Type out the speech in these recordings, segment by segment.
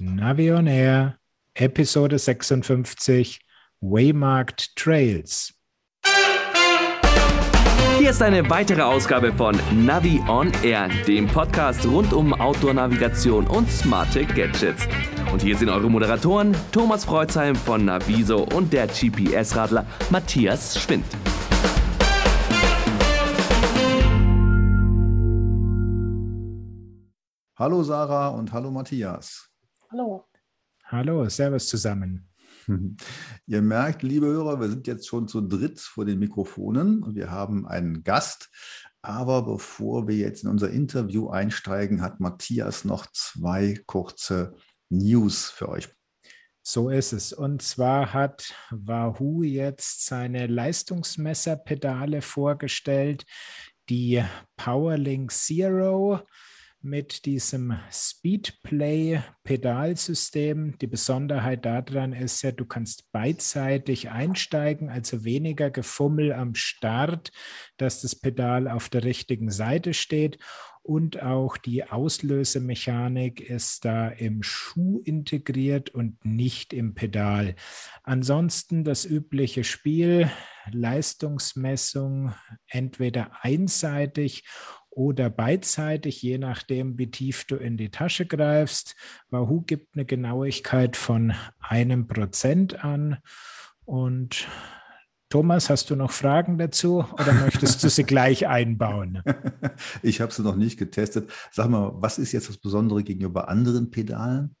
Navi on Air, Episode 56, Waymarked Trails. Hier ist eine weitere Ausgabe von Navi on Air, dem Podcast rund um Outdoor-Navigation und smarte Gadgets. Und hier sind eure Moderatoren Thomas Freuzheim von Naviso und der GPS-Radler Matthias Schwind. Hallo Sarah und hallo Matthias. Hallo. Hallo, Servus zusammen. Ihr merkt, liebe Hörer, wir sind jetzt schon zu dritt vor den Mikrofonen und wir haben einen Gast. Aber bevor wir jetzt in unser Interview einsteigen, hat Matthias noch zwei kurze News für euch. So ist es. Und zwar hat Wahoo jetzt seine Leistungsmesserpedale vorgestellt, die PowerLink Zero mit diesem Speedplay-Pedalsystem. Die Besonderheit daran ist ja, du kannst beidseitig einsteigen, also weniger Gefummel am Start, dass das Pedal auf der richtigen Seite steht. Und auch die Auslösemechanik ist da im Schuh integriert und nicht im Pedal. Ansonsten das übliche Spiel, Leistungsmessung entweder einseitig oder beidseitig, je nachdem, wie tief du in die Tasche greifst. Wahoo gibt eine Genauigkeit von einem Prozent an. Und Thomas, hast du noch Fragen dazu oder möchtest du sie gleich einbauen? Ich habe sie noch nicht getestet. Sag mal, was ist jetzt das Besondere gegenüber anderen Pedalen?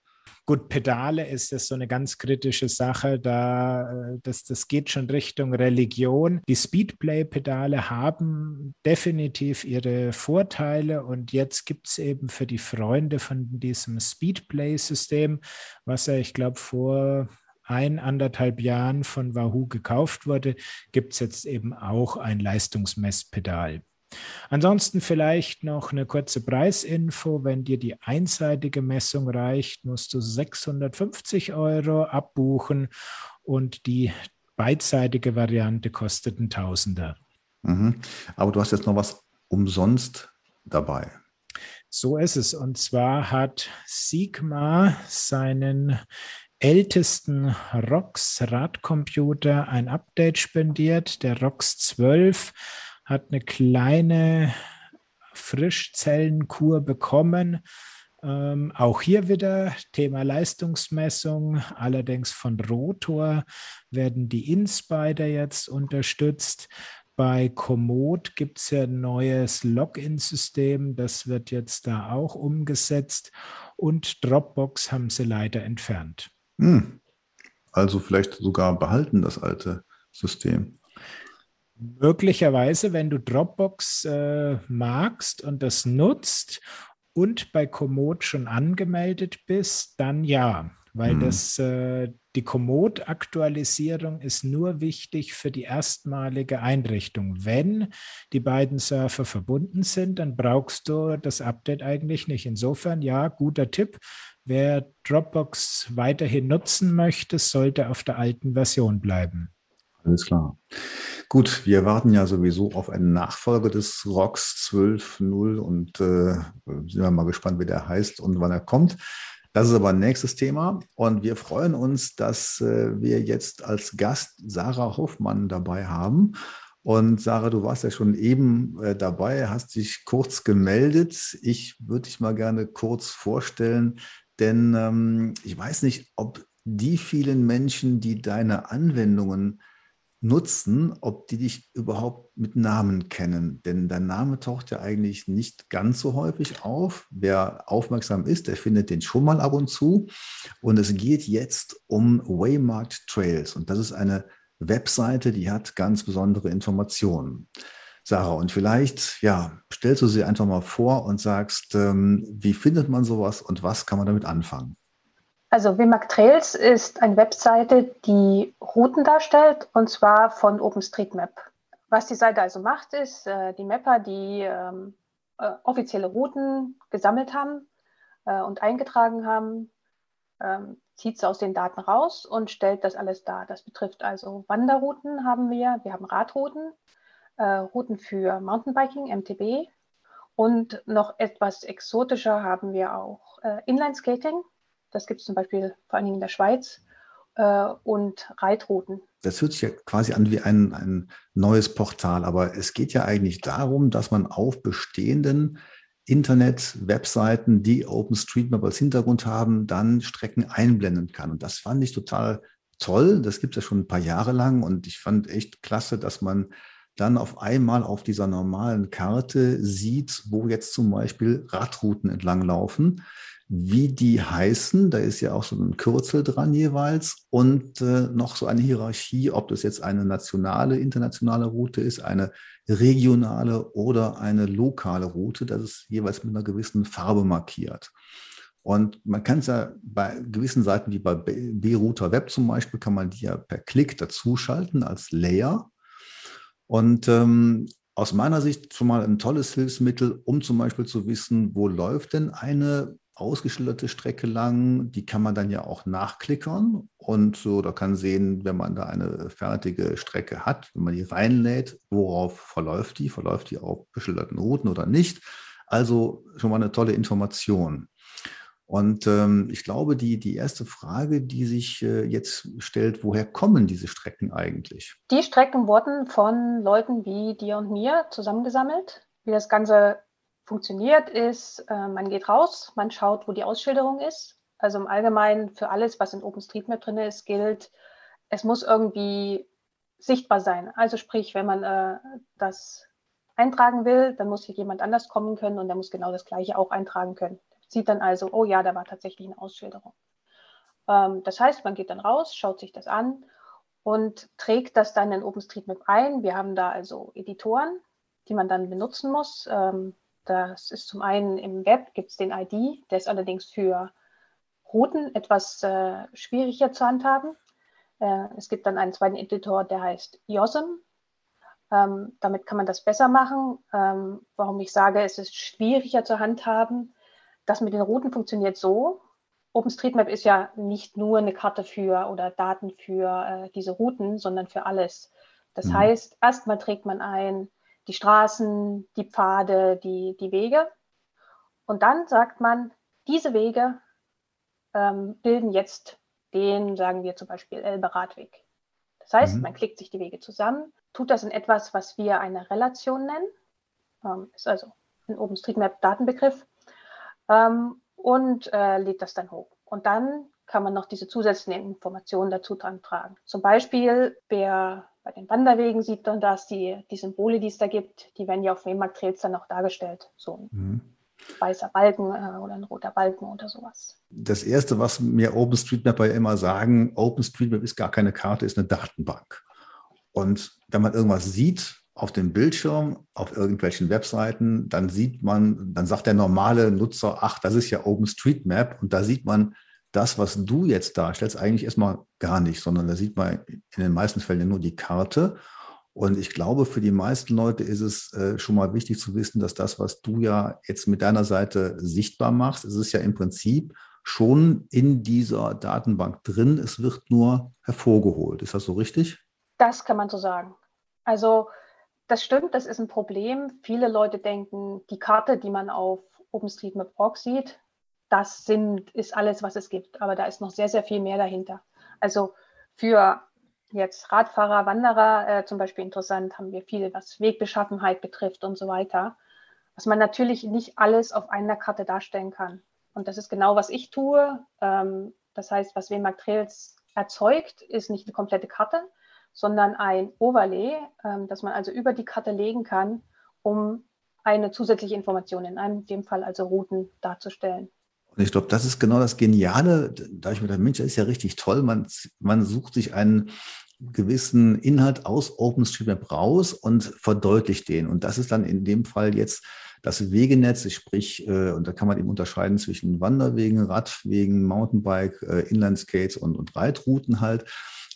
Gut, Pedale ist das so eine ganz kritische Sache. Da, äh, das, das geht schon Richtung Religion. Die Speedplay-Pedale haben definitiv ihre Vorteile und jetzt gibt es eben für die Freunde von diesem Speedplay-System, was ja, ich glaube, vor ein, anderthalb Jahren von Wahoo gekauft wurde, gibt es jetzt eben auch ein Leistungsmesspedal. Ansonsten vielleicht noch eine kurze Preisinfo. Wenn dir die einseitige Messung reicht, musst du 650 Euro abbuchen und die beidseitige Variante kostet ein Tausender. Mhm. Aber du hast jetzt noch was umsonst dabei. So ist es. Und zwar hat Sigma seinen ältesten ROX Radcomputer ein Update spendiert, der ROX 12 hat eine kleine Frischzellenkur bekommen. Ähm, auch hier wieder Thema Leistungsmessung, allerdings von Rotor werden die Inspider jetzt unterstützt. Bei Komoot gibt es ja ein neues Login-System, das wird jetzt da auch umgesetzt und Dropbox haben sie leider entfernt. Hm. Also vielleicht sogar behalten das alte System. Möglicherweise, wenn du Dropbox äh, magst und das nutzt und bei Komoot schon angemeldet bist, dann ja, weil mhm. das, äh, die Komoot-Aktualisierung ist nur wichtig für die erstmalige Einrichtung. Wenn die beiden Server verbunden sind, dann brauchst du das Update eigentlich nicht. Insofern, ja, guter Tipp. Wer Dropbox weiterhin nutzen möchte, sollte auf der alten Version bleiben. Alles klar. Gut, wir warten ja sowieso auf eine Nachfolge des ROX 12.0 und äh, sind wir mal gespannt, wie der heißt und wann er kommt. Das ist aber ein nächstes Thema und wir freuen uns, dass äh, wir jetzt als Gast Sarah Hoffmann dabei haben. Und Sarah, du warst ja schon eben äh, dabei, hast dich kurz gemeldet. Ich würde dich mal gerne kurz vorstellen, denn ähm, ich weiß nicht, ob die vielen Menschen, die deine Anwendungen nutzen, ob die dich überhaupt mit Namen kennen. Denn dein Name taucht ja eigentlich nicht ganz so häufig auf. Wer aufmerksam ist, der findet den schon mal ab und zu. Und es geht jetzt um Waymarked Trails. Und das ist eine Webseite, die hat ganz besondere Informationen. Sarah, und vielleicht, ja, stellst du sie einfach mal vor und sagst, ähm, wie findet man sowas und was kann man damit anfangen? Also Wimac Trails ist eine Webseite, die Routen darstellt und zwar von OpenStreetMap. Was die Seite also macht, ist, äh, die Mapper, die ähm, äh, offizielle Routen gesammelt haben äh, und eingetragen haben, ähm, zieht sie aus den Daten raus und stellt das alles dar. Das betrifft also Wanderrouten haben wir, wir haben Radrouten, Routen für Mountainbiking, MTB und noch etwas exotischer haben wir auch äh, Inline-Skating Das gibt es zum Beispiel vor allen Dingen in der Schweiz äh, und Reitrouten. Das hört sich ja quasi an wie ein, ein neues Portal, aber es geht ja eigentlich darum, dass man auf bestehenden Internet-Webseiten, die OpenStreetMap als Hintergrund haben, dann Strecken einblenden kann. Und das fand ich total toll. Das gibt es ja schon ein paar Jahre lang und ich fand echt klasse, dass man dann auf einmal auf dieser normalen Karte sieht, wo jetzt zum Beispiel Radrouten entlang laufen wie die heißen. Da ist ja auch so ein Kürzel dran jeweils und äh, noch so eine Hierarchie, ob das jetzt eine nationale, internationale Route ist, eine regionale oder eine lokale Route. Das ist jeweils mit einer gewissen Farbe markiert. Und man kann es ja bei gewissen Seiten wie bei B-Router Web zum Beispiel, kann man die ja per Klick dazuschalten als Layer. Und ähm, aus meiner Sicht schon mal ein tolles Hilfsmittel, um zum Beispiel zu wissen, wo läuft denn eine ausgeschilderte Strecke lang. Die kann man dann ja auch nachklickern und so, da kann sehen, wenn man da eine fertige Strecke hat, wenn man die reinlädt, worauf verläuft die? Verläuft die auf geschilderten Routen oder nicht? Also schon mal eine tolle Information. Und ähm, ich glaube, die, die erste Frage, die sich äh, jetzt stellt, woher kommen diese Strecken eigentlich? Die Strecken wurden von Leuten wie dir und mir zusammengesammelt. Wie das Ganze funktioniert, ist, äh, man geht raus, man schaut, wo die Ausschilderung ist. Also im Allgemeinen für alles, was in OpenStreetMap drin ist, gilt, es muss irgendwie sichtbar sein. Also sprich, wenn man äh, das eintragen will, dann muss hier jemand anders kommen können und der muss genau das Gleiche auch eintragen können. Sieht dann also, oh ja, da war tatsächlich eine Ausschilderung. Ähm, das heißt, man geht dann raus, schaut sich das an und trägt das dann in OpenStreetMap ein. Wir haben da also Editoren, die man dann benutzen muss. Ähm, das ist zum einen im Web gibt es den ID, der ist allerdings für Routen etwas äh, schwieriger zu handhaben. Äh, es gibt dann einen zweiten Editor, der heißt YOSM. Ähm, damit kann man das besser machen. Ähm, warum ich sage, es ist schwieriger zu handhaben. Das mit den Routen funktioniert so. OpenStreetMap ist ja nicht nur eine Karte für oder Daten für äh, diese Routen, sondern für alles. Das mhm. heißt, erstmal trägt man ein, die Straßen, die Pfade, die, die Wege. Und dann sagt man, diese Wege ähm, bilden jetzt den, sagen wir zum Beispiel, Elbe-Radweg. Das heißt, mhm. man klickt sich die Wege zusammen, tut das in etwas, was wir eine Relation nennen, ähm, ist also ein OpenStreetMap-Datenbegriff, ähm, und äh, lädt das dann hoch. Und dann kann man noch diese zusätzlichen Informationen dazu dran tragen. Zum Beispiel, wer bei den Wanderwegen sieht man das, die, die Symbole, die es da gibt, die werden ja auf Waymark Trails dann auch dargestellt. So ein mhm. weißer Balken äh, oder ein roter Balken oder sowas. Das Erste, was mir OpenStreetMapper immer sagen, OpenStreetMap ist gar keine Karte, ist eine Datenbank. Und wenn man irgendwas sieht auf dem Bildschirm, auf irgendwelchen Webseiten, dann sieht man, dann sagt der normale Nutzer, ach, das ist ja OpenStreetMap und da sieht man das, was du jetzt darstellst, eigentlich erstmal gar nicht, sondern da sieht man in den meisten Fällen nur die Karte. Und ich glaube, für die meisten Leute ist es äh, schon mal wichtig zu wissen, dass das, was du ja jetzt mit deiner Seite sichtbar machst, es ist ja im Prinzip schon in dieser Datenbank drin. Es wird nur hervorgeholt. Ist das so richtig? Das kann man so sagen. Also das stimmt, das ist ein Problem. Viele Leute denken, die Karte, die man auf OpenStreetMap.org sieht, das sind, ist alles, was es gibt. Aber da ist noch sehr, sehr viel mehr dahinter. Also für jetzt Radfahrer, Wanderer äh, zum Beispiel interessant, haben wir viel, was Wegbeschaffenheit betrifft und so weiter, was man natürlich nicht alles auf einer Karte darstellen kann. Und das ist genau, was ich tue. Ähm, das heißt, was WMAG Trails erzeugt, ist nicht eine komplette Karte, sondern ein Overlay, ähm, das man also über die Karte legen kann, um eine zusätzliche Information, in einem dem Fall also Routen darzustellen. Und ich glaube, das ist genau das Geniale. Da ich mir der Mensch, das ist ja richtig toll. Man, man sucht sich einen gewissen Inhalt aus OpenStreetMap raus und verdeutlicht den. Und das ist dann in dem Fall jetzt das Wegenetz, sprich, äh, und da kann man eben unterscheiden zwischen Wanderwegen, Radwegen, Mountainbike, äh, Inlineskates und, und Reitrouten halt.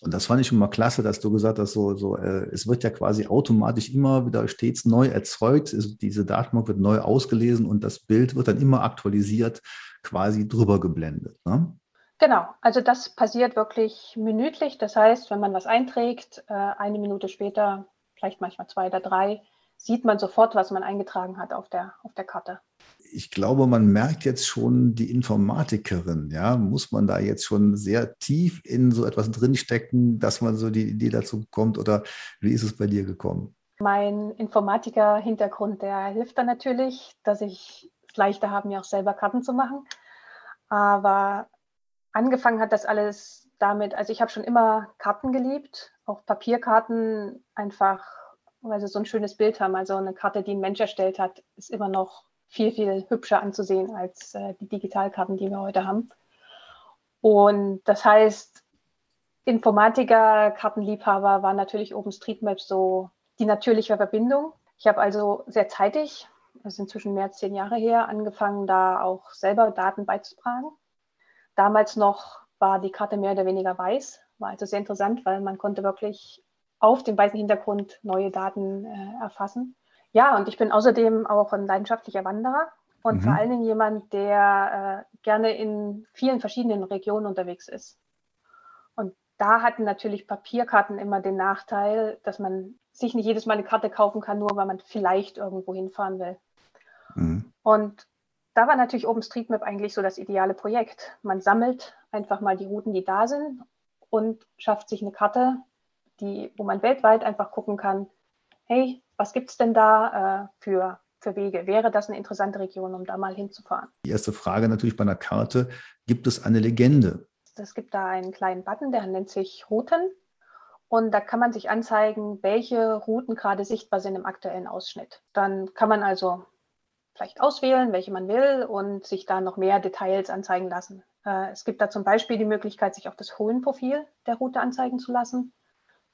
Und das fand ich schon mal klasse, dass du gesagt hast, so, so, äh, es wird ja quasi automatisch immer wieder stets neu erzeugt. Es, diese Datenbank wird neu ausgelesen und das Bild wird dann immer aktualisiert quasi drüber geblendet. Ne? Genau, also das passiert wirklich minütlich. Das heißt, wenn man was einträgt, äh, eine Minute später, vielleicht manchmal zwei oder drei, sieht man sofort, was man eingetragen hat auf der, auf der Karte. ich glaube, man merkt jetzt schon die Informatikerin, ja, muss man da jetzt schon sehr tief in so etwas drinstecken, dass man so die Idee dazu kommt oder wie ist es bei dir gekommen? Mein Informatiker-Hintergrund, der hilft da natürlich, dass ich leichter habe, mir auch selber Karten zu machen. Aber angefangen hat das alles damit, also ich habe schon immer Karten geliebt, auch Papierkarten einfach, weil sie so ein schönes Bild haben. Also eine Karte, die ein Mensch erstellt hat, ist immer noch viel, viel hübscher anzusehen als äh, die Digitalkarten, die wir heute haben. Und das heißt, Informatiker, Kartenliebhaber war natürlich OpenStreetMap so die natürliche Verbindung. Ich habe also sehr zeitig, das ist inzwischen mehr als zehn Jahre her, angefangen, da auch selber Daten beizutragen. Damals noch war die Karte mehr oder weniger weiß, war also sehr interessant, weil man konnte wirklich auf dem weißen Hintergrund neue Daten äh, erfassen. Ja, und ich bin außerdem auch ein leidenschaftlicher Wanderer und mhm. vor allen Dingen jemand, der äh, gerne in vielen verschiedenen Regionen unterwegs ist. Und da hatten natürlich Papierkarten immer den Nachteil, dass man sich nicht jedes Mal eine Karte kaufen kann, nur weil man vielleicht irgendwo hinfahren will. Mhm. Und da war natürlich OpenStreetMap eigentlich so das ideale Projekt. Man sammelt einfach mal die Routen, die da sind und schafft sich eine Karte, die, wo man weltweit einfach gucken kann, hey, was gibt es denn da äh, für, für Wege? Wäre das eine interessante Region, um da mal hinzufahren? Die erste Frage natürlich bei einer Karte, gibt es eine Legende? Es gibt da einen kleinen Button, der nennt sich Routen. Und da kann man sich anzeigen, welche Routen gerade sichtbar sind im aktuellen Ausschnitt. Dann kann man also vielleicht auswählen, welche man will und sich da noch mehr Details anzeigen lassen. Äh, es gibt da zum Beispiel die Möglichkeit, sich auch das Höhenprofil der Route anzeigen zu lassen.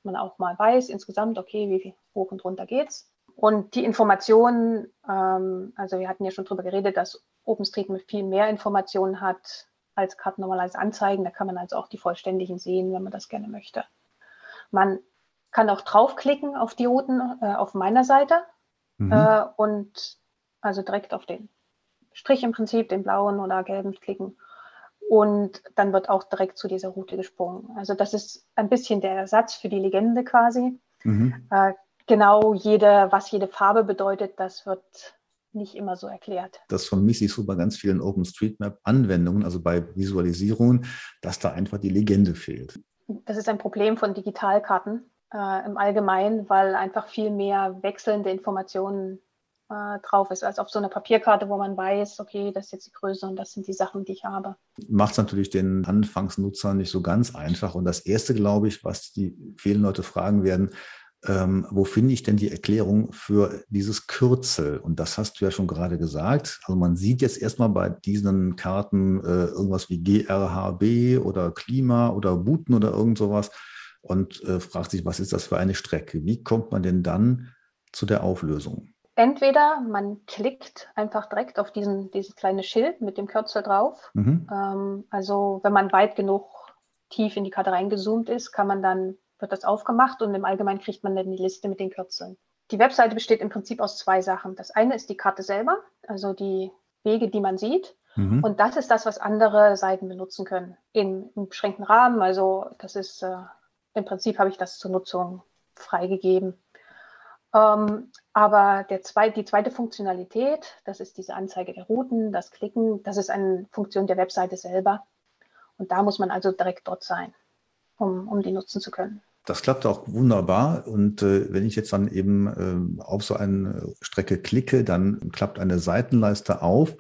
Man auch mal weiß insgesamt, okay, wie hoch und runter geht's. Und die Informationen, ähm, also wir hatten ja schon darüber geredet, dass OpenStreetMap viel mehr Informationen hat als Karten normalerweise anzeigen. Da kann man also auch die vollständigen sehen, wenn man das gerne möchte. Man kann auch draufklicken auf die Routen äh, auf meiner Seite mhm. äh, und also direkt auf den Strich im Prinzip, den blauen oder gelben klicken. Und dann wird auch direkt zu dieser Route gesprungen. Also das ist ein bisschen der Ersatz für die Legende quasi. Mhm. Äh, genau jede, was jede Farbe bedeutet, das wird nicht immer so erklärt. Das vermisse ich so bei ganz vielen OpenStreetMap-Anwendungen, also bei Visualisierungen, dass da einfach die Legende fehlt. Das ist ein Problem von Digitalkarten äh, im Allgemeinen, weil einfach viel mehr wechselnde Informationen äh, drauf ist, als auf so einer Papierkarte, wo man weiß, okay, das ist jetzt die Größe und das sind die Sachen, die ich habe. Macht es natürlich den Anfangsnutzern nicht so ganz einfach. Und das Erste, glaube ich, was die vielen Leute fragen werden, ähm, wo finde ich denn die Erklärung für dieses Kürzel? Und das hast du ja schon gerade gesagt. Also man sieht jetzt erstmal bei diesen Karten äh, irgendwas wie GRHB oder Klima oder Buten oder irgend sowas und äh, fragt sich, was ist das für eine Strecke? Wie kommt man denn dann zu der Auflösung? Entweder man klickt einfach direkt auf diesen, dieses kleine Schild mit dem Kürzel drauf. Mhm. Ähm, also wenn man weit genug tief in die Karte reingezoomt ist, kann man dann wird das aufgemacht und im Allgemeinen kriegt man dann die Liste mit den Kürzeln. Die Webseite besteht im Prinzip aus zwei Sachen. Das eine ist die Karte selber, also die Wege, die man sieht. Mhm. Und das ist das, was andere Seiten benutzen können. In, im beschränkten Rahmen. Also das ist äh, im Prinzip habe ich das zur Nutzung freigegeben. Ähm, aber zwei, die zweite Funktionalität, das ist diese Anzeige der Routen, das Klicken, das ist eine Funktion der Webseite selber. Und da muss man also direkt dort sein, um, um die nutzen zu können. Das klappt auch wunderbar. Und äh, wenn ich jetzt dann eben äh, auf so eine Strecke klicke, dann klappt eine Seitenleiste auf.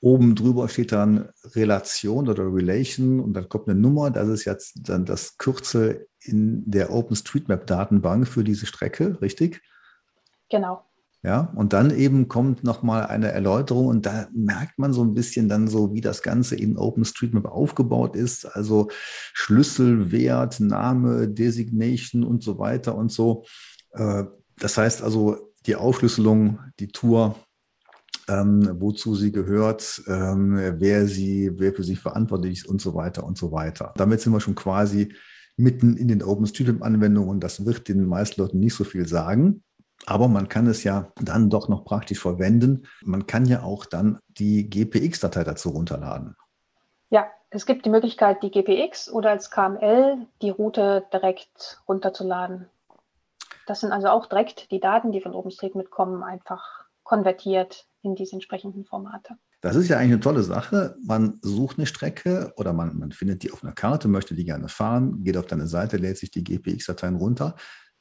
Oben drüber steht dann Relation oder Relation und dann kommt eine Nummer. Das ist jetzt dann das Kürzel in der OpenStreetMap-Datenbank für diese Strecke, richtig? Genau. Ja, und dann eben kommt nochmal eine Erläuterung und da merkt man so ein bisschen dann so, wie das Ganze in OpenStreetMap aufgebaut ist. Also Schlüsselwert, Name, Designation und so weiter und so. Äh, das heißt also, die Aufschlüsselung, die Tour, ähm, wozu sie gehört, ähm, wer sie, wer für sie verantwortlich ist und so weiter und so weiter. Damit sind wir schon quasi mitten in den OpenStreetMap-Anwendungen. Das wird den meisten Leuten nicht so viel sagen. Aber man kann es ja dann doch noch praktisch verwenden. Man kann ja auch dann die GPX-Datei dazu runterladen. Ja, es gibt die Möglichkeit, die GPX oder als KML die Route direkt runterzuladen. Das sind also auch direkt die Daten, die von OpenStreetMap kommen, einfach konvertiert in diese entsprechenden Formate. Das ist ja eigentlich eine tolle Sache. Man sucht eine Strecke oder man, man findet die auf einer Karte, möchte die gerne fahren, geht auf deine Seite, lädt sich die GPX-Dateien runter.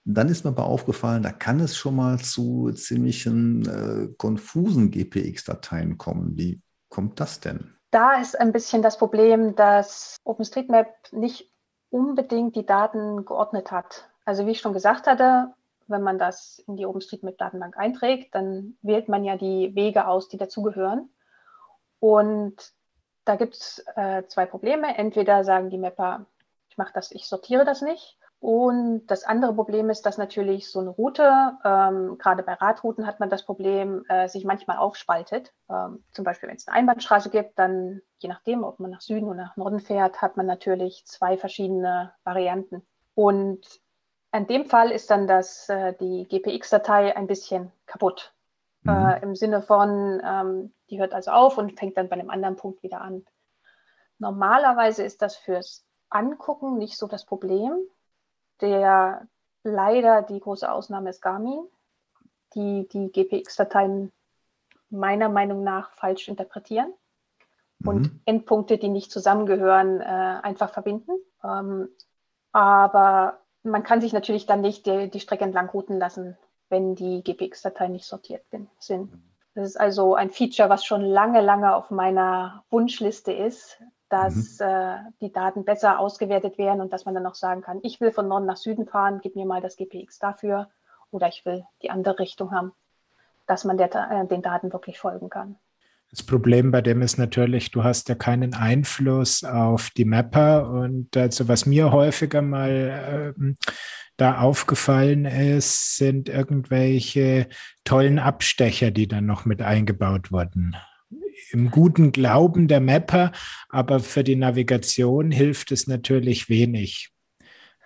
Dann ist mir aber aufgefallen, da kann es schon mal zu ziemlichen äh, konfusen GPX-Dateien kommen. Wie kommt das denn? Da ist ein bisschen das Problem, dass OpenStreetMap nicht unbedingt die Daten geordnet hat. Also wie ich schon gesagt hatte, wenn man das in die OpenStreetMap-Datenbank einträgt, dann wählt man ja die Wege aus, die dazugehören. Und da gibt es äh, zwei Probleme. Entweder sagen die Mapper, ich mache das, ich sortiere das nicht. Und das andere Problem ist, dass natürlich so eine Route, ähm, gerade bei Radrouten hat man das Problem, äh, sich manchmal aufspaltet. Ähm, zum Beispiel, wenn es eine Einbahnstraße gibt, dann je nachdem, ob man nach Süden oder nach Norden fährt, hat man natürlich zwei verschiedene Varianten. Und in dem Fall ist dann das, äh, die GPX-Datei ein bisschen kaputt. Mhm. Äh, Im Sinne von, ähm, die hört also auf und fängt dann bei einem anderen Punkt wieder an. Normalerweise ist das fürs Angucken nicht so das Problem. Der leider die große Ausnahme ist Garmin, die die GPX-Dateien meiner Meinung nach falsch interpretieren mhm. und Endpunkte, die nicht zusammengehören, äh, einfach verbinden. Ähm, aber man kann sich natürlich dann nicht die, die Strecke entlang routen lassen, wenn die GPX-Dateien nicht sortiert bin, sind. Das ist also ein Feature, was schon lange, lange auf meiner Wunschliste ist, dass mhm. äh, die Daten besser ausgewertet werden und dass man dann auch sagen kann, ich will von Norden nach Süden fahren, gib mir mal das GPX dafür oder ich will die andere Richtung haben, dass man der, äh, den Daten wirklich folgen kann. Das Problem bei dem ist natürlich, du hast ja keinen Einfluss auf die Mapper. Und also was mir häufiger mal äh, da aufgefallen ist, sind irgendwelche tollen Abstecher, die dann noch mit eingebaut wurden. Im guten Glauben der Mapper, aber für die Navigation hilft es natürlich wenig,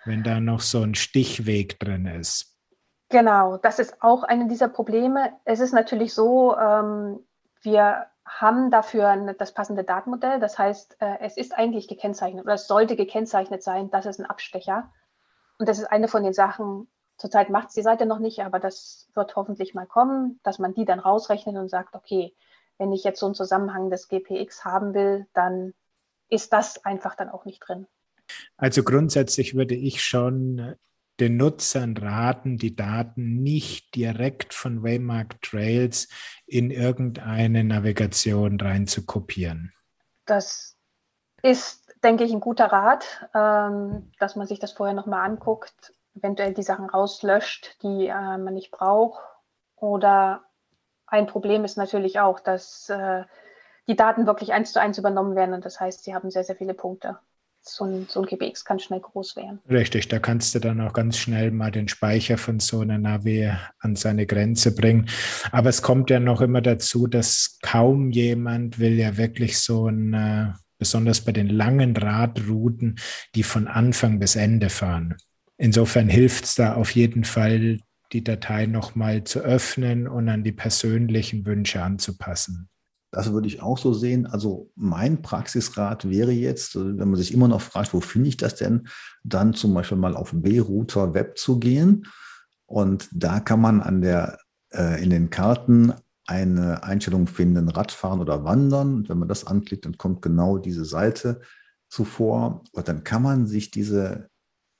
wenn da noch so ein Stichweg drin ist. Genau, das ist auch eine dieser Probleme. Es ist natürlich so, ähm, wir haben dafür das passende Datenmodell. Das heißt, äh, es ist eigentlich gekennzeichnet oder es sollte gekennzeichnet sein, das ist ein Abstecher. Und das ist eine von den Sachen, zurzeit macht es die Seite noch nicht, aber das wird hoffentlich mal kommen, dass man die dann rausrechnet und sagt, okay, wenn ich jetzt so einen Zusammenhang des GPX haben will, dann ist das einfach dann auch nicht drin. Also grundsätzlich würde ich schon den Nutzern raten, die Daten nicht direkt von Waymark Trails in irgendeine Navigation rein zu kopieren. Das ist, denke ich, ein guter Rat, ähm, dass man sich das vorher nochmal anguckt, eventuell die Sachen rauslöscht, die äh, man nicht braucht. Oder ein Problem ist natürlich auch, dass äh, die Daten wirklich eins zu eins übernommen werden und das heißt, sie haben sehr, sehr viele Punkte so ein, so ein GPX kann schnell groß werden. Richtig, da kannst du dann auch ganz schnell mal den Speicher von so einer Navi an seine Grenze bringen. Aber es kommt ja noch immer dazu, dass kaum jemand will ja wirklich so ein, äh, besonders bei den langen Radrouten, die von Anfang bis Ende fahren. Insofern hilft es da auf jeden Fall, die Datei nochmal zu öffnen und an die persönlichen Wünsche anzupassen. Das würde ich auch so sehen. Also mein Praxisrat wäre jetzt, wenn man sich immer noch fragt, wo finde ich das denn, dann zum Beispiel mal auf B-Router Web zu gehen. Und da kann man an der, äh, in den Karten eine Einstellung finden, Radfahren oder Wandern. Und wenn man das anklickt, dann kommt genau diese Seite zuvor. Und dann kann man sich diese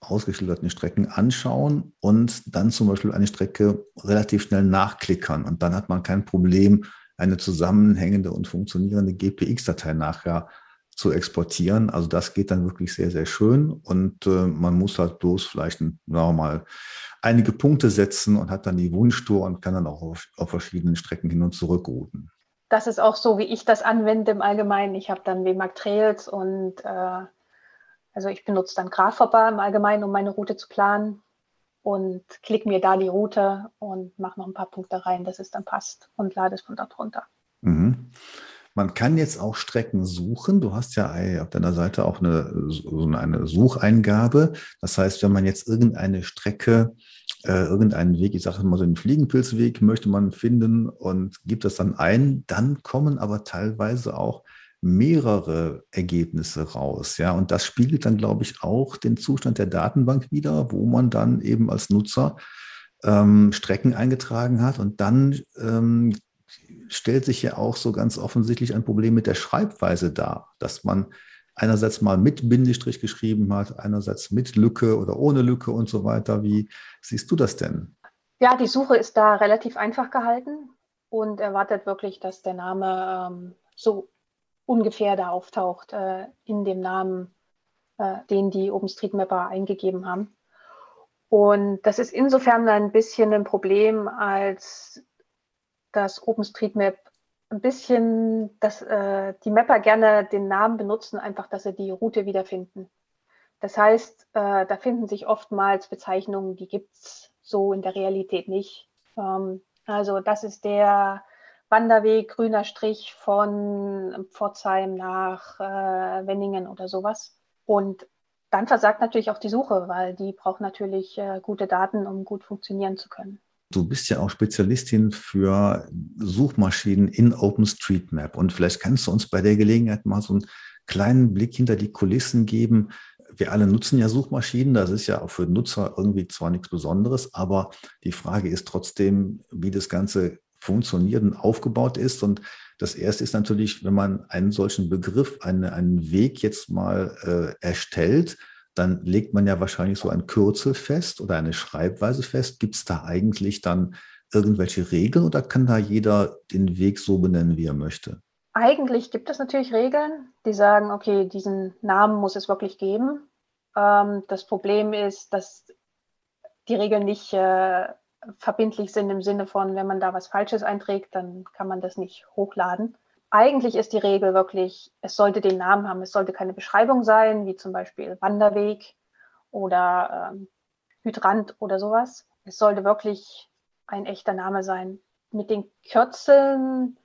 ausgeschilderten Strecken anschauen und dann zum Beispiel eine Strecke relativ schnell nachklickern. Und dann hat man kein Problem, eine zusammenhängende und funktionierende GPX-Datei nachher zu exportieren. Also das geht dann wirklich sehr, sehr schön und äh, man muss halt bloß vielleicht, sagen wir mal, einige Punkte setzen und hat dann die Wunschtour und kann dann auch auf, auf verschiedenen Strecken hin und zurück routen. Das ist auch so, wie ich das anwende im Allgemeinen. Ich habe dann WMAG Trails und äh, also ich benutze dann Graphoba im Allgemeinen, um meine Route zu planen und klicke mir da die Route und mache noch ein paar Punkte rein, dass es dann passt und lade es von dort runter. Mhm. Man kann jetzt auch Strecken suchen. Du hast ja auf deiner Seite auch eine, so eine Sucheingabe. Das heißt, wenn man jetzt irgendeine Strecke, äh, irgendeinen Weg, ich sage mal so einen Fliegenpilzweg, möchte man finden und gibt das dann ein, dann kommen aber teilweise auch mehrere Ergebnisse raus. Ja, und das spiegelt dann, glaube ich, auch den Zustand der Datenbank wieder, wo man dann eben als Nutzer ähm, Strecken eingetragen hat und dann ähm, stellt sich ja auch so ganz offensichtlich ein Problem mit der Schreibweise dar, dass man einerseits mal mit Bindestrich geschrieben hat, einerseits mit Lücke oder ohne Lücke und so weiter. Wie siehst du das denn? Ja, die Suche ist da relativ einfach gehalten und erwartet wirklich, dass der Name ähm, so ungefähr da auftaucht äh, in dem Namen, äh, den die OpenStreetMapper eingegeben haben. Und das ist insofern ein bisschen ein Problem, als dass OpenStreetMap ein bisschen, dass äh, die Mapper gerne den Namen benutzen, einfach, dass sie die Route wiederfinden. Das heißt, äh, da finden sich oftmals Bezeichnungen, die gibt es so in der Realität nicht. Ähm, also das ist der Wanderweg, grüner Strich von Pforzheim nach äh, Wenningen oder sowas. Und dann versagt natürlich auch die Suche, weil die braucht natürlich äh, gute Daten, um gut funktionieren zu können. Du bist ja auch Spezialistin für Suchmaschinen in OpenStreetMap und vielleicht kannst du uns bei der Gelegenheit mal so einen kleinen Blick hinter die Kulissen geben. Wir alle nutzen ja Suchmaschinen, das ist ja auch für Nutzer irgendwie zwar nichts Besonderes, aber die Frage ist trotzdem, wie das Ganze funktioniert und aufgebaut ist. Und das erste ist natürlich, wenn man einen solchen Begriff, eine, einen Weg jetzt mal äh, erstellt, dann legt man ja wahrscheinlich so ein Kürzel fest oder eine Schreibweise fest. Gibt es da eigentlich dann irgendwelche Regeln oder kann da jeder den Weg so benennen, wie er möchte? Eigentlich gibt es natürlich Regeln, die sagen, okay, diesen Namen muss es wirklich geben. Ähm, das Problem ist, dass die Regeln nicht äh, verbindlich sind im Sinne von, wenn man da was Falsches einträgt, dann kann man das nicht hochladen eigentlich ist die Regel wirklich, es sollte den Namen haben, es sollte keine Beschreibung sein, wie zum Beispiel Wanderweg oder ähm, Hydrant oder sowas. Es sollte wirklich ein echter Name sein. Mit den Kürzeln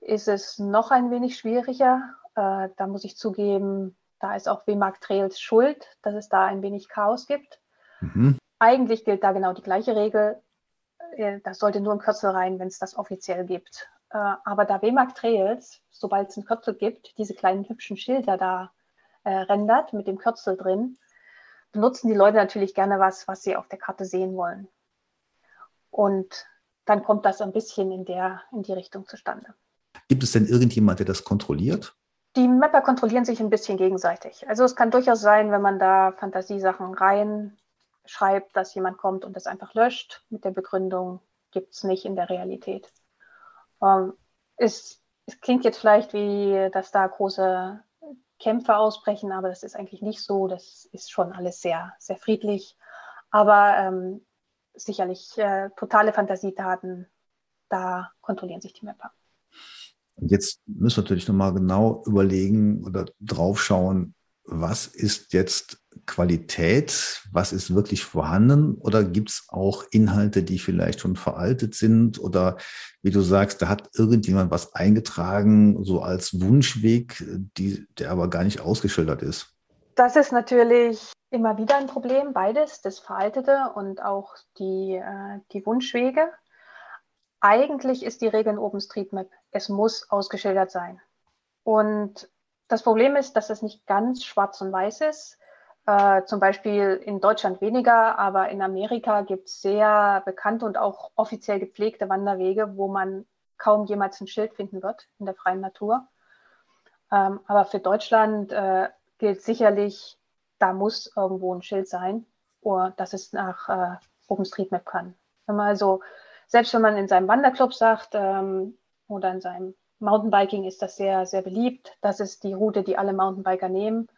ist es noch ein wenig schwieriger. Äh, da muss ich zugeben, da ist auch WMAG Trails schuld, dass es da ein wenig Chaos gibt. Mhm. Eigentlich gilt da genau die gleiche Regel. Äh, das sollte nur ein Kürzel rein, wenn es das offiziell gibt. Äh, aber da WMAG Trails, sobald es ein Kürzel gibt, diese kleinen hübschen Schilder da äh, rendert mit dem Kürzel drin, benutzen die Leute natürlich gerne was, was sie auf der Karte sehen wollen. Und dann kommt das ein bisschen in, der, in die Richtung zustande. Gibt es denn irgendjemand, der das kontrolliert? Die Mapper kontrollieren sich ein bisschen gegenseitig. Also es kann durchaus sein, wenn man da Fantasiesachen reinschreibt, dass jemand kommt und das einfach löscht mit der Begründung, gibt es nicht in der Realität. Ähm, ist, es klingt jetzt vielleicht wie, dass da große Kämpfe ausbrechen, aber das ist eigentlich nicht so. Das ist schon alles sehr, sehr friedlich. Aber ähm, sicherlich äh, totale Fantasietaten, da kontrollieren sich die Mapper. Und jetzt müssen wir natürlich nochmal genau überlegen oder draufschauen, was ist jetzt Qualität, was ist wirklich vorhanden oder gibt es auch Inhalte, die vielleicht schon veraltet sind oder wie du sagst, da hat irgendjemand was eingetragen, so als Wunschweg, die, der aber gar nicht ausgeschildert ist? Das ist natürlich immer wieder ein Problem, beides, das Veraltete und auch die, äh, die Wunschwege. Eigentlich ist die Regel in OpenStreetMap, es muss ausgeschildert sein. Und das Problem ist, dass es nicht ganz schwarz und weiß ist. Äh, zum Beispiel in Deutschland weniger, aber in Amerika gibt es sehr bekannte und auch offiziell gepflegte Wanderwege, wo man kaum jemals ein Schild finden wird in der freien Natur. Ähm, aber für Deutschland äh, gilt sicherlich, da muss irgendwo ein Schild sein, oder dass es nach äh, OpenStreetMap kann. Wenn man also, selbst wenn man in seinem Wanderclub sagt ähm, oder in seinem Mountainbiking ist das sehr, sehr beliebt. Das ist die Route, die alle Mountainbiker nehmen.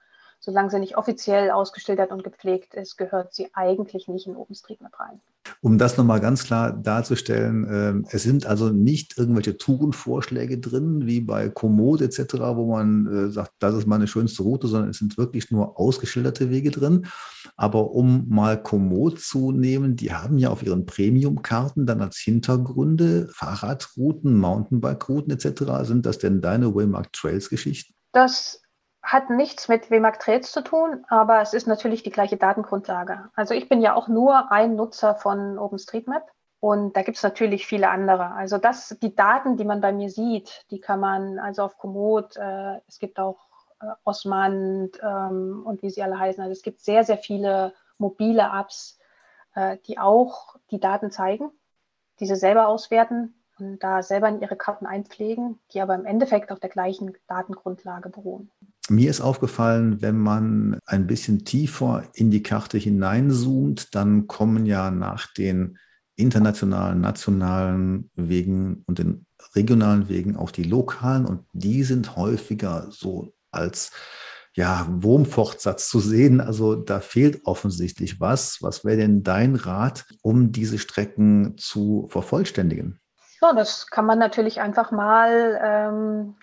Solange sie nicht offiziell ausgeschildert und gepflegt ist, gehört sie eigentlich nicht in OpenStreetMap rein. Um das nochmal ganz klar darzustellen, äh, es sind also nicht irgendwelche Tourenvorschläge drin, wie bei Komoot etc., wo man äh, sagt, das ist meine schönste Route, sondern es sind wirklich nur ausgeschilderte Wege drin. Aber um mal Komoot zu nehmen, die haben ja auf ihren Premium-Karten dann als Hintergründe Fahrradrouten, Mountainbike-Routen etc. Sind das denn deine Waymark Trails-Geschichten? Das hat nichts mit WMAG Trails zu tun, aber es ist natürlich die gleiche Datengrundlage. Also ich bin ja auch nur ein Nutzer von OpenStreetMap und da gibt es natürlich viele andere. Also das, die Daten, die man bei mir sieht, die kann man also auf Komoot, äh, es gibt auch äh, Osmand ähm, und wie sie alle heißen. Also es gibt sehr, sehr viele mobile Apps, äh, die auch die Daten zeigen, diese selber auswerten. und da selber in ihre Karten einpflegen, die aber im Endeffekt auf der gleichen Datengrundlage beruhen. Mir ist aufgefallen, wenn man ein bisschen tiefer in die Karte hineinzoomt, dann kommen ja nach den internationalen, nationalen Wegen und den regionalen Wegen auch die lokalen und die sind häufiger so als ja, Wurmfortsatz zu sehen. Also da fehlt offensichtlich was. Was wäre denn dein Rat, um diese Strecken zu vervollständigen? Ja, das kann man natürlich einfach mal ähm,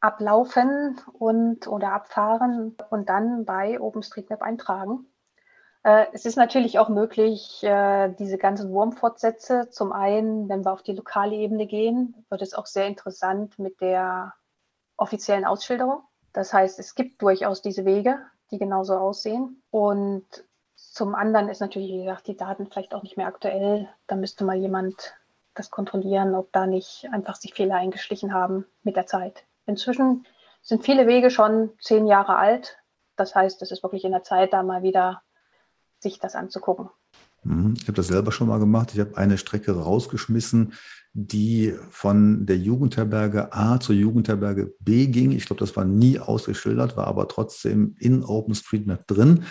ablaufen und oder abfahren und dann bei OpenStreetMap eintragen. Äh, es ist natürlich auch möglich, äh, diese ganzen Wurmfortsätze, zum einen, wenn wir auf die lokale Ebene gehen, wird es auch sehr interessant mit der offiziellen Ausschilderung. Das heißt, es gibt durchaus diese Wege, die genauso aussehen. Und zum anderen ist natürlich, wie gesagt, die Daten vielleicht auch nicht mehr aktuell. Da müsste mal jemand das kontrollieren, ob da nicht einfach sich Fehler eingeschlichen haben mit der Zeit. Inzwischen sind viele Wege schon zehn Jahre alt. Das heißt, es ist wirklich in der Zeit, da mal wieder sich das anzugucken. Mhm. Ich habe das selber schon mal gemacht. Ich habe eine Strecke rausgeschmissen, die von der Jugendherberge A zur Jugendherberge B ging. Ich glaube, das war nie ausgeschildert, war aber trotzdem in OpenStreetMap drin.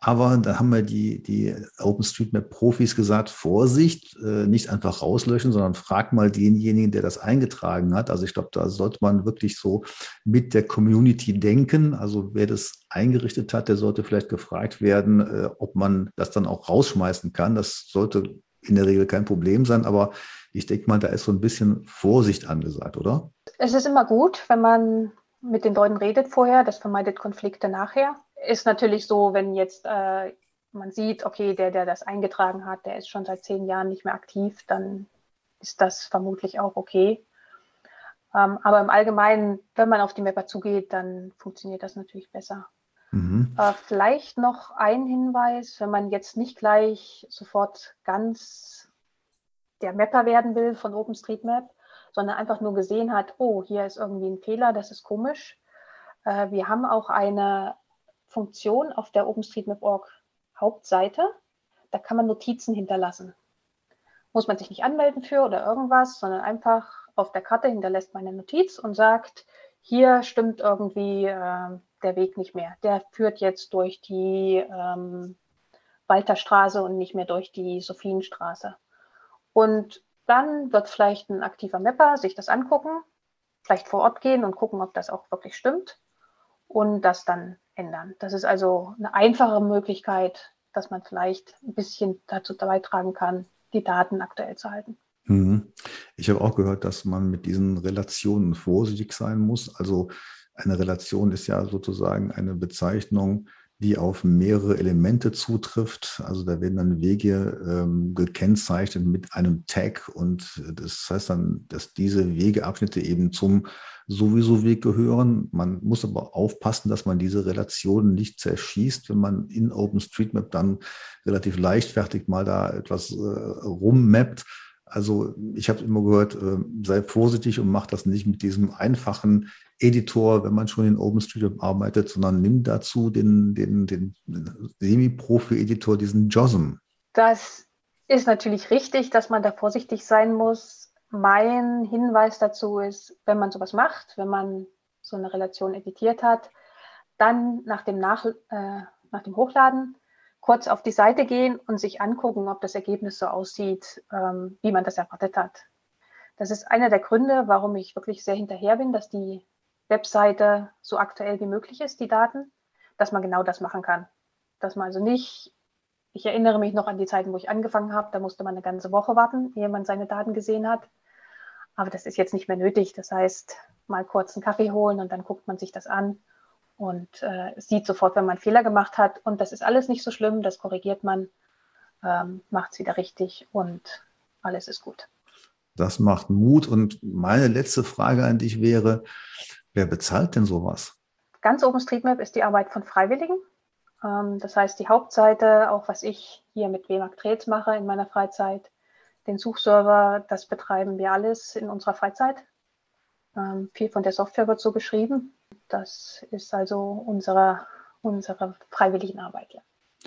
Aber da haben wir die, die OpenStreetMap-Profis gesagt, Vorsicht, äh, nicht einfach rauslöschen, sondern frag mal denjenigen, der das eingetragen hat. Also ich glaube, da sollte man wirklich so mit der Community denken. Also wer das eingerichtet hat, der sollte vielleicht gefragt werden, äh, ob man das dann auch rausschmeißen kann. Das sollte in der Regel kein Problem sein, aber ich denke mal, da ist so ein bisschen Vorsicht angesagt, oder? Es ist immer gut, wenn man mit den Leuten redet vorher, das vermeidet Konflikte nachher ist natürlich so, wenn jetzt äh, man sieht, okay, der, der das eingetragen hat, der ist schon seit zehn Jahren nicht mehr aktiv, dann ist das vermutlich auch okay. Ähm, aber im Allgemeinen, wenn man auf die Mapper zugeht, dann funktioniert das natürlich besser. Mhm. Äh, vielleicht noch ein Hinweis, wenn man jetzt nicht gleich sofort ganz der Mapper werden will von OpenStreetMap, sondern einfach nur gesehen hat, oh, hier ist irgendwie ein Fehler, das ist komisch. Äh, wir haben auch eine Funktion auf der OpenStreetMap.org Hauptseite. Da kann man Notizen hinterlassen. Muss man sich nicht anmelden für oder irgendwas, sondern einfach auf der Karte hinterlässt man eine Notiz und sagt, hier stimmt irgendwie äh, der Weg nicht mehr. Der führt jetzt durch die ähm, Walterstraße und nicht mehr durch die Sophienstraße. Und dann wird vielleicht ein aktiver Mapper sich das angucken, vielleicht vor Ort gehen und gucken, ob das auch wirklich stimmt und das dann ändern. Das ist also eine einfache Möglichkeit, dass man vielleicht ein bisschen dazu beitragen kann, die Daten aktuell zu halten. Mhm. Ich habe auch gehört, dass man mit diesen Relationen vorsichtig sein muss. Also eine Relation ist ja sozusagen eine Bezeichnung, die auf mehrere Elemente zutrifft. Also da werden dann Wege ähm, gekennzeichnet mit einem Tag und das heißt dann, dass diese Wegeabschnitte eben zum sowieso Weg gehören. Man muss aber aufpassen, dass man diese Relationen nicht zerschießt, wenn man in OpenStreetMap dann relativ leichtfertig mal da etwas äh, rummappt. Also ich habe immer gehört, äh, sei vorsichtig und mach das nicht mit diesem einfachen Editor, wenn man schon in OpenStreetMap arbeitet, sondern nimm dazu den, den, den Semi-Profi-Editor, diesen JOSM. Das ist natürlich richtig, dass man da vorsichtig sein muss. Mein Hinweis dazu ist, wenn man sowas macht, wenn man so eine Relation editiert hat, dann nach dem, nach, äh, nach dem Hochladen kurz auf die Seite gehen und sich angucken, ob das Ergebnis so aussieht, ähm, wie man das erwartet hat. Das ist einer der Gründe, warum ich wirklich sehr hinterher bin, dass die Webseite so aktuell wie möglich ist, die Daten, dass man genau das machen kann. Dass man also nicht, ich erinnere mich noch an die Zeiten, wo ich angefangen habe, da musste man eine ganze Woche warten, ehe man seine Daten gesehen hat. Aber das ist jetzt nicht mehr nötig. Das heißt, mal kurz einen Kaffee holen und dann guckt man sich das an und äh, sieht sofort, wenn man Fehler gemacht hat. Und das ist alles nicht so schlimm, das korrigiert man, ähm, macht es wieder richtig und alles ist gut. Das macht Mut. Und meine letzte Frage an dich wäre, Wer bezahlt denn sowas? Ganz OpenStreetMap ist die Arbeit von Freiwilligen. Ähm, das heißt, die Hauptseite, auch was ich hier mit WMAG Trails mache in meiner Freizeit, den Suchserver, das betreiben wir alles in unserer Freizeit. Ähm, viel von der Software wird so geschrieben. Das ist also unsere, unsere Freiwilligenarbeit. Ja.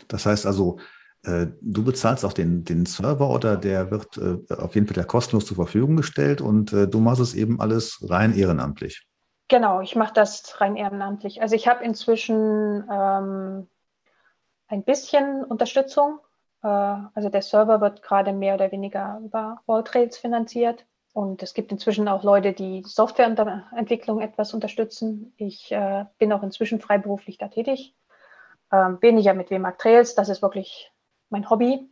Das heißt also, Äh, du bezahlst auch den, den Server oder der wird äh, auf jeden Fall der kostenlos zur Verfügung gestellt und äh, du machst es eben alles rein ehrenamtlich. Genau, ich mache das rein ehrenamtlich. Also ich habe inzwischen ähm, ein bisschen Unterstützung. Äh, also der Server wird gerade mehr oder weniger über Alltrails finanziert. Und es gibt inzwischen auch Leute, die Softwareentwicklung etwas unterstützen. Ich äh, bin auch inzwischen freiberuflich da tätig. Ähm, weniger mit WMAG Trails, das ist wirklich mein Hobby.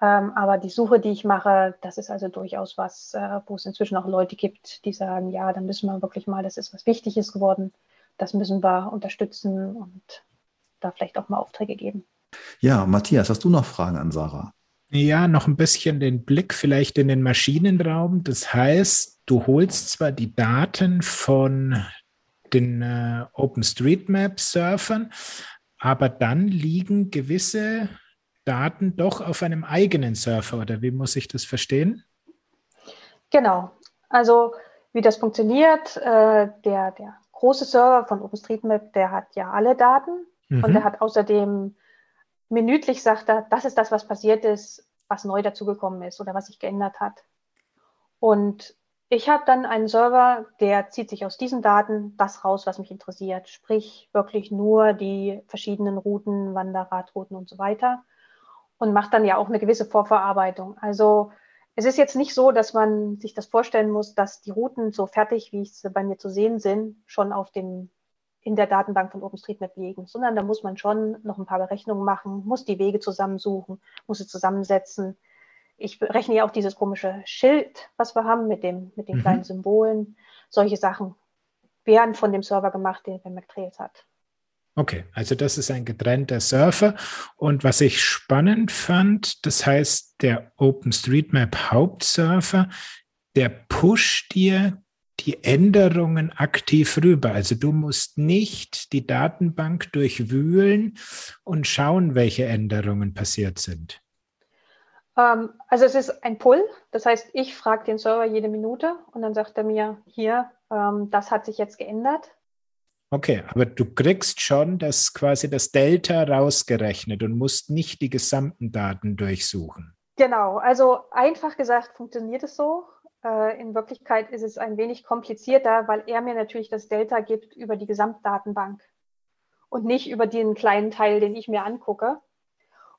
Ähm, aber die Suche, die ich mache, das ist also durchaus was, äh, wo es inzwischen auch Leute gibt, die sagen, ja, dann müssen wir wirklich mal, das ist was Wichtiges geworden, das müssen wir unterstützen und da vielleicht auch mal Aufträge geben. Ja, Matthias, hast du noch Fragen an Sarah? Ja, noch ein bisschen den Blick vielleicht in den Maschinenraum. Das heißt, du holst zwar die Daten von den äh, OpenStreetMap-Surfern, aber dann liegen gewisse Daten doch auf einem eigenen Server oder wie muss ich das verstehen? Genau. Also wie das funktioniert, äh, der, der große Server von OpenStreetMap, der hat ja alle Daten mhm. und der hat außerdem minütlich sagt er, das ist das, was passiert ist, was neu dazugekommen ist oder was sich geändert hat. Und ich habe dann einen Server, der zieht sich aus diesen Daten das raus, was mich interessiert, sprich wirklich nur die verschiedenen Routen, Wanderradrouten und so weiter und macht dann ja auch eine gewisse Vorverarbeitung. Also es ist jetzt nicht so, dass man sich das vorstellen muss, dass die Routen so fertig, wie sie bei mir zu sehen sind, schon auf dem in der Datenbank von OpenStreetMap liegen, sondern da muss man schon noch ein paar Berechnungen machen, muss die Wege zusammensuchen, muss sie zusammensetzen. Ich berechne ja auch dieses komische Schild, was wir haben mit, dem, mit den mhm. kleinen Symbolen. Solche Sachen werden von dem Server gemacht, den McTrails hat. Okay, also das ist ein getrennter Surfer. Und was ich spannend fand, das heißt, der OpenStreetMap Hauptsurfer, der pusht dir die Änderungen aktiv rüber. Also du musst nicht die Datenbank durchwühlen und schauen, welche Änderungen passiert sind. Ähm, also es ist ein Pull. Das heißt, ich frage den Server jede Minute und dann sagt er mir, hier, ähm, das hat sich jetzt geändert. Okay, aber du kriegst schon das quasi das Delta rausgerechnet und musst nicht die gesamten Daten durchsuchen. Genau, also einfach gesagt funktioniert es so. Äh, in Wirklichkeit ist es ein wenig komplizierter, weil er mir natürlich das Delta gibt über die Gesamtdatenbank und nicht über den kleinen Teil, den ich mir angucke.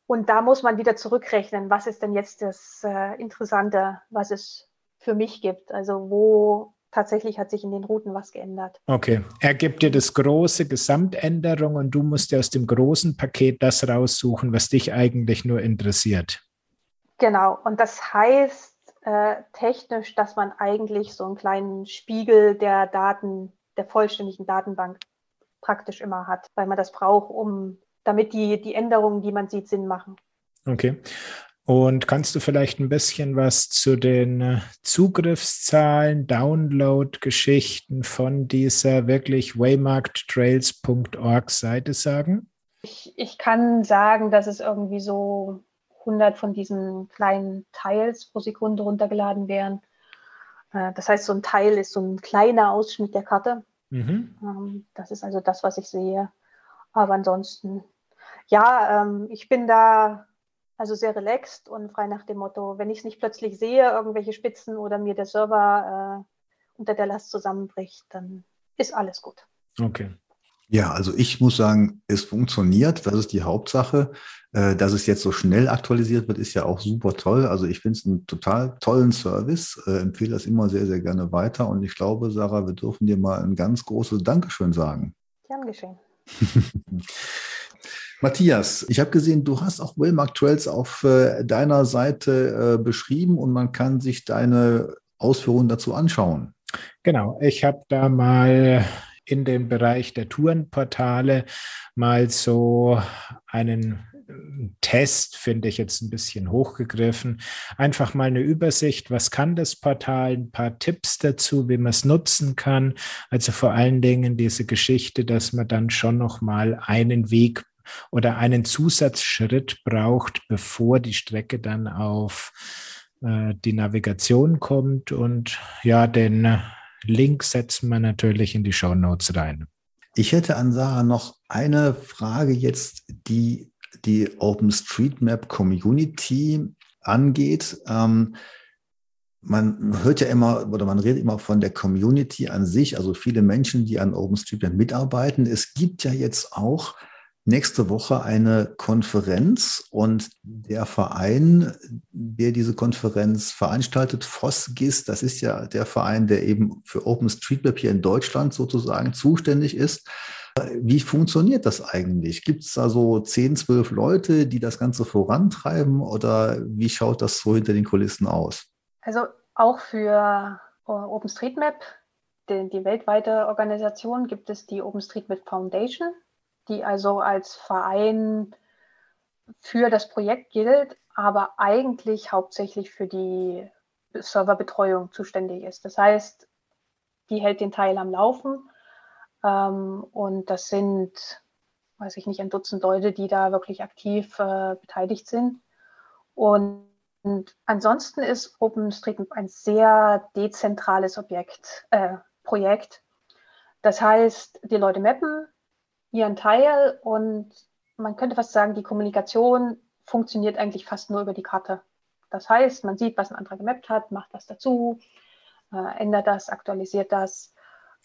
Und da muss man wieder zurückrechnen, was ist denn jetzt das äh, Interessante, was es für mich gibt. Also wo tatsächlich hat sich in den Routen was geändert. Okay, er gibt dir das große Gesamtänderung und du musst dir aus dem großen Paket das raussuchen, was dich eigentlich nur interessiert. Genau, und das heißt, äh, technisch, dass man eigentlich so einen kleinen Spiegel der Daten, der vollständigen Datenbank praktisch immer hat, weil man das braucht, um damit die, die Änderungen, die man sieht, Sinn machen. Okay. Und kannst du vielleicht ein bisschen was zu den äh, Zugriffszahlen, Download-Geschichten von dieser wirklich waymarktrails.org Seite sagen? Ich, ich kann sagen, dass es irgendwie so 100 von diesen kleinen Teils pro Sekunde runtergeladen werden. Äh, das heißt, so ein Teil ist so ein kleiner Ausschnitt der Karte. Mhm. Ähm, das ist also das, was ich sehe. Aber ansonsten, ja, ähm, ich bin da also sehr relaxed und frei nach dem Motto, wenn ich es nicht plötzlich sehe, irgendwelche Spitzen oder mir der Server äh, unter der Last zusammenbricht, dann ist alles gut. Okay. Ja, also ich muss sagen, es funktioniert. Das ist die Hauptsache. Äh, dass es jetzt so schnell aktualisiert wird, ist ja auch super toll. Also ich finde es einen total tollen Service, äh, empfehle das immer sehr, sehr gerne weiter. Und ich glaube, Sarah, wir dürfen dir mal ein ganz großes Dankeschön sagen. Gern geschehen. Matthias, ich habe gesehen, du hast auch Wellmark Trails auf äh, deiner Seite äh, beschrieben und man kann sich deine Ausführungen dazu anschauen. Genau, ich habe da mal in dem Bereich der Tourenportale mal so einen äh, Test finde ich jetzt ein bisschen hochgegriffen. Einfach mal eine Übersicht, was kann das Portal, ein paar Tipps dazu, wie man es nutzen kann. Also vor allen Dingen diese Geschichte, dass man dann schon noch mal einen Weg oder einen Zusatzschritt braucht, bevor die Strecke dann auf äh, die Navigation kommt. Und ja, den Link setzen wir natürlich in die Show Notes rein. Ich hätte an Sarah noch eine Frage jetzt, die die OpenStreetMap Community angeht. Ähm, man hört ja immer oder man redet immer von der Community an sich, also viele Menschen, die an OpenStreetMap mitarbeiten. Es gibt ja jetzt auch nächste Woche eine Konferenz und der Verein, der diese Konferenz veranstaltet, FOSGIS, das ist ja der Verein, der eben für OpenStreetMap hier in Deutschland sozusagen zuständig ist. Wie funktioniert das eigentlich? Gibt es da so 10, 12 Leute, die das Ganze vorantreiben oder wie schaut das so hinter den Kulissen aus? Also auch für OpenStreetMap, die, die weltweite Organisation, gibt es die OpenStreetMap Foundation die also als Verein für das Projekt gilt, aber eigentlich hauptsächlich für die Serverbetreuung zuständig ist. Das heißt, die hält den Teil am Laufen ähm, und das sind, weiß ich nicht, ein Dutzend Leute, die da wirklich aktiv äh, beteiligt sind. Und, und, ansonsten ist OpenStreetMap ein sehr dezentrales Objekt, äh, Projekt. Das heißt, die Leute mappen, ihren Teil und man könnte fast sagen, die Kommunikation funktioniert eigentlich fast nur über die Karte. Das heißt, man sieht, was ein anderer gemappt hat, macht das dazu, äh, ändert das, aktualisiert das.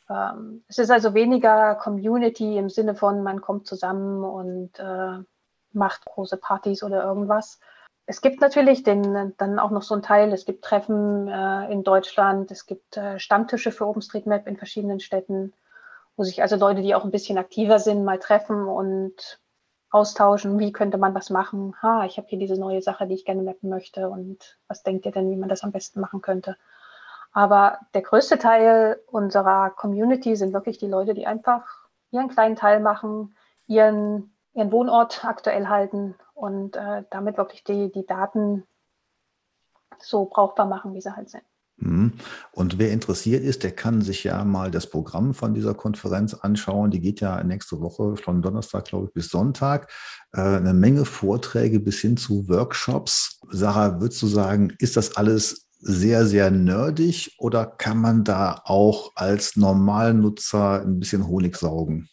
Ähm, es ist also weniger Community im Sinne von, man kommt zusammen und äh, macht große Partys oder irgendwas. Es gibt natürlich den, dann auch noch so einen Teil, es gibt Treffen äh, in Deutschland, es gibt äh, Stammtische für OpenStreetMap in verschiedenen Städten wo sich also Leute, die auch ein bisschen aktiver sind, mal treffen und austauschen, wie könnte man was machen. Ha, ich habe hier diese neue Sache, die ich gerne mappen möchte und was denkt ihr denn, wie man das am besten machen könnte? Aber der größte Teil unserer Community sind wirklich die Leute, die einfach ihren kleinen Teil machen, ihren, ihren Wohnort aktuell halten und äh, damit wirklich die, die Daten so brauchbar machen, wie sie halt sind. Mhm. Und wer interessiert ist, der kann sich ja mal das Programm von dieser Konferenz anschauen. Die geht ja nächste Woche von Donnerstag, glaube ich, bis Sonntag. Äh, eine Menge Vorträge bis hin zu Workshops. Sarah, würdest du sagen, ist das alles sehr, sehr nerdig oder kann man da auch als Normalnutzer ein bisschen Honig saugen?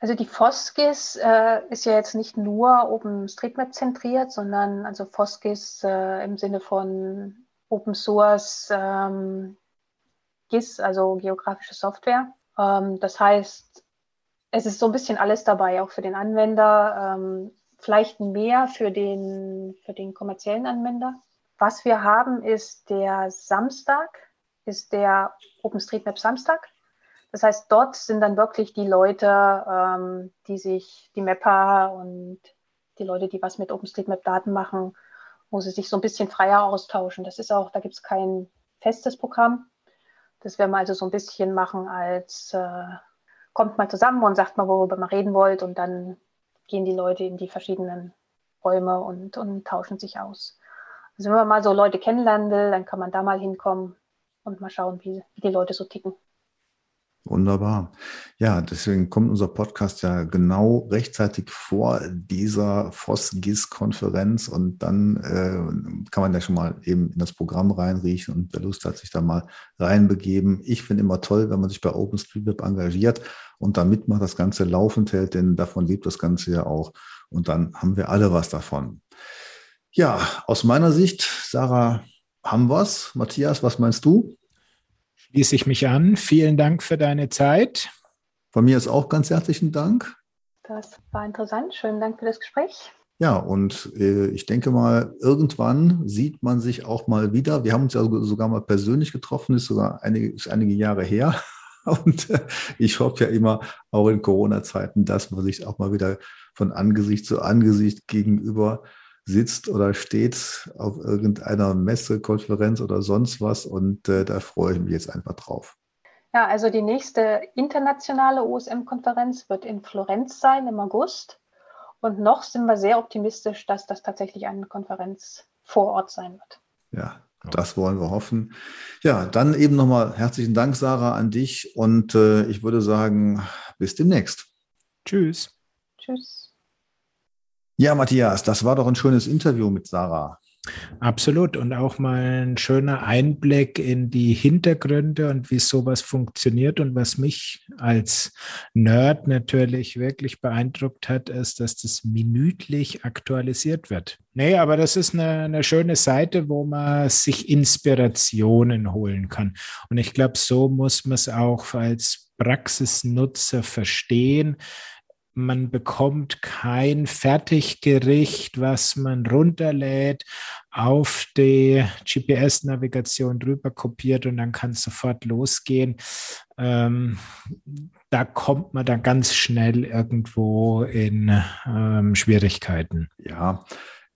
Also die Foskis äh, ist ja jetzt nicht nur OpenStreetMap zentriert, sondern also Foskis äh, im Sinne von Open Source ähm, GIS, also geografische Software. Ähm, das heißt, es ist so ein bisschen alles dabei, auch für den Anwender, ähm, vielleicht mehr für den, für den kommerziellen Anwender. Was wir haben, ist der Samstag, ist der OpenStreetMap Samstag. Das heißt, dort sind dann wirklich die Leute, ähm, die sich, die Mapper und die Leute, die was mit OpenStreetMap-Daten machen, wo sie sich so ein bisschen freier austauschen. Das ist auch, da gibt es kein festes Programm. Das werden wir also so ein bisschen machen, als äh, kommt mal zusammen und sagt mal, worüber man reden wollt und dann gehen die Leute in die verschiedenen Räume und, und tauschen sich aus. Also wenn man mal so Leute kennenlernen will, dann kann man da mal hinkommen und mal schauen, wie, wie die Leute so ticken. Wunderbar. Ja, deswegen kommt unser Podcast ja genau rechtzeitig vor dieser FOSGIS-Konferenz und dann äh, kann man ja schon mal eben in das Programm reinriechen und wer Lust hat, sich da mal reinbegeben. Ich finde immer toll, wenn man sich bei OpenStreetMap engagiert und da mitmacht, das Ganze laufend hält, denn davon lebt das Ganze ja auch und dann haben wir alle was davon. Ja, aus meiner Sicht, Sarah, haben wir es. Matthias, was meinst du? Schließe ich mich an. Vielen Dank für deine Zeit. Von mir ist auch ganz herzlichen Dank. Das war interessant. Schönen Dank für das Gespräch. Ja, und äh, ich denke mal, irgendwann sieht man sich auch mal wieder. Wir haben uns ja sogar mal persönlich getroffen, ist sogar einige, ist einige Jahre her. Und äh, ich hoffe ja immer, auch in Corona-Zeiten, dass man sich auch mal wieder von Angesicht zu Angesicht gegenüber sitzt oder steht auf irgendeiner Messe, Konferenz oder sonst was. Und äh, da freue ich mich jetzt einfach drauf. Ja, also die nächste internationale OSM-Konferenz wird in Florenz sein im August. Und noch sind wir sehr optimistisch, dass das tatsächlich eine Konferenz vor Ort sein wird. Ja, das wollen wir hoffen. Ja, dann eben nochmal herzlichen Dank, Sarah, an dich. Und äh, ich würde sagen, bis demnächst. Tschüss. Tschüss. Ja, Matthias, das war doch ein schönes Interview mit Sarah. Absolut. Und auch mal ein schöner Einblick in die Hintergründe und wie sowas funktioniert. Und was mich als Nerd natürlich wirklich beeindruckt hat, ist, dass das minütlich aktualisiert wird. Nee, aber das ist eine, eine schöne Seite, wo man sich Inspirationen holen kann. Und ich glaube, so muss man es auch als Praxisnutzer verstehen man bekommt kein Fertiggericht, was man runterlädt, auf die GPS-Navigation drüber kopiert und dann kann es sofort losgehen. Ähm, da kommt man dann ganz schnell irgendwo in ähm, Schwierigkeiten. Ja,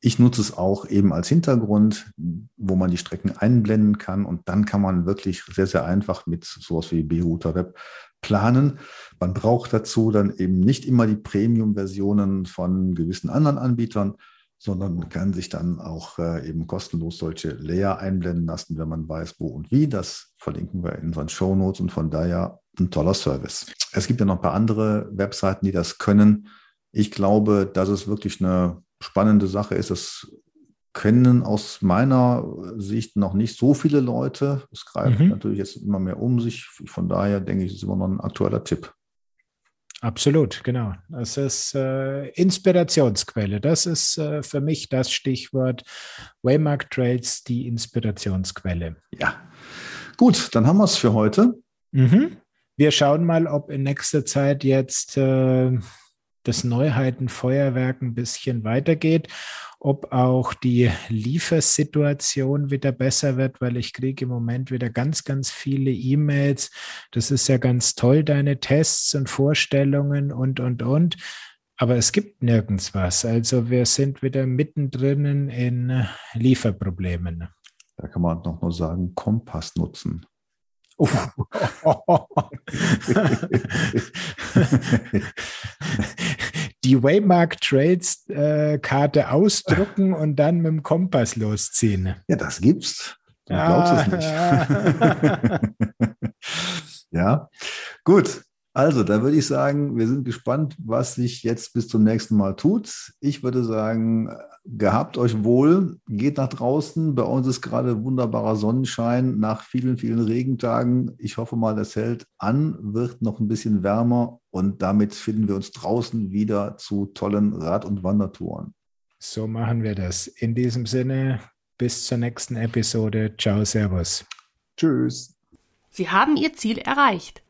ich nutze es auch eben als Hintergrund, wo man die Strecken einblenden kann und dann kann man wirklich sehr, sehr einfach mit sowas wie BRouter Web planen. Man braucht dazu dann eben nicht immer die Premium-Versionen von gewissen anderen Anbietern, sondern kann sich dann auch äh, eben kostenlos solche Layer einblenden lassen, wenn man weiß, wo und wie. Das verlinken wir in unseren Show Notes und von daher ein toller Service. Es gibt ja noch ein paar andere Webseiten, die das können. Ich glaube, dass es wirklich eine spannende Sache ist. Das kennen aus meiner Sicht noch nicht so viele Leute. Es greift mhm. natürlich jetzt immer mehr um sich. Von daher denke ich, es ist immer noch ein aktueller Tipp. Absolut, genau. Das ist äh, Inspirationsquelle. Das ist äh, für mich das Stichwort Waymark Trails, die Inspirationsquelle. Ja, gut, dann haben wir es für heute. Mhm. Wir schauen mal, ob in nächster Zeit jetzt äh, das Neuheitenfeuerwerk ein bisschen weitergeht ob auch die Liefersituation wieder besser wird, weil ich kriege im Moment wieder ganz, ganz viele E-Mails. Das ist ja ganz toll, deine Tests und Vorstellungen und, und, und. Aber es gibt nirgends was. Also wir sind wieder mittendrin in Lieferproblemen. Da kann man noch nur sagen, Kompass nutzen. Oh. die Waymark Trails äh, Karte ausdrucken und dann mit dem Kompass losziehen. Ja, das gibt's. Du glaubst ah, es nicht. ja, gut. Also, da würde ich sagen, wir sind gespannt, was sich jetzt bis zum nächsten Mal tut. Ich würde sagen, gehabt euch wohl, geht nach draußen. Bei uns ist gerade wunderbarer Sonnenschein nach vielen, vielen Regentagen. Ich hoffe mal, es hält an, wird noch ein bisschen wärmer und damit finden wir uns draußen wieder zu tollen Rad- und Wandertouren. So machen wir das. In diesem Sinne, bis zur nächsten Episode. Ciao, Servus. Tschüss. Sie haben Ihr Ziel erreicht.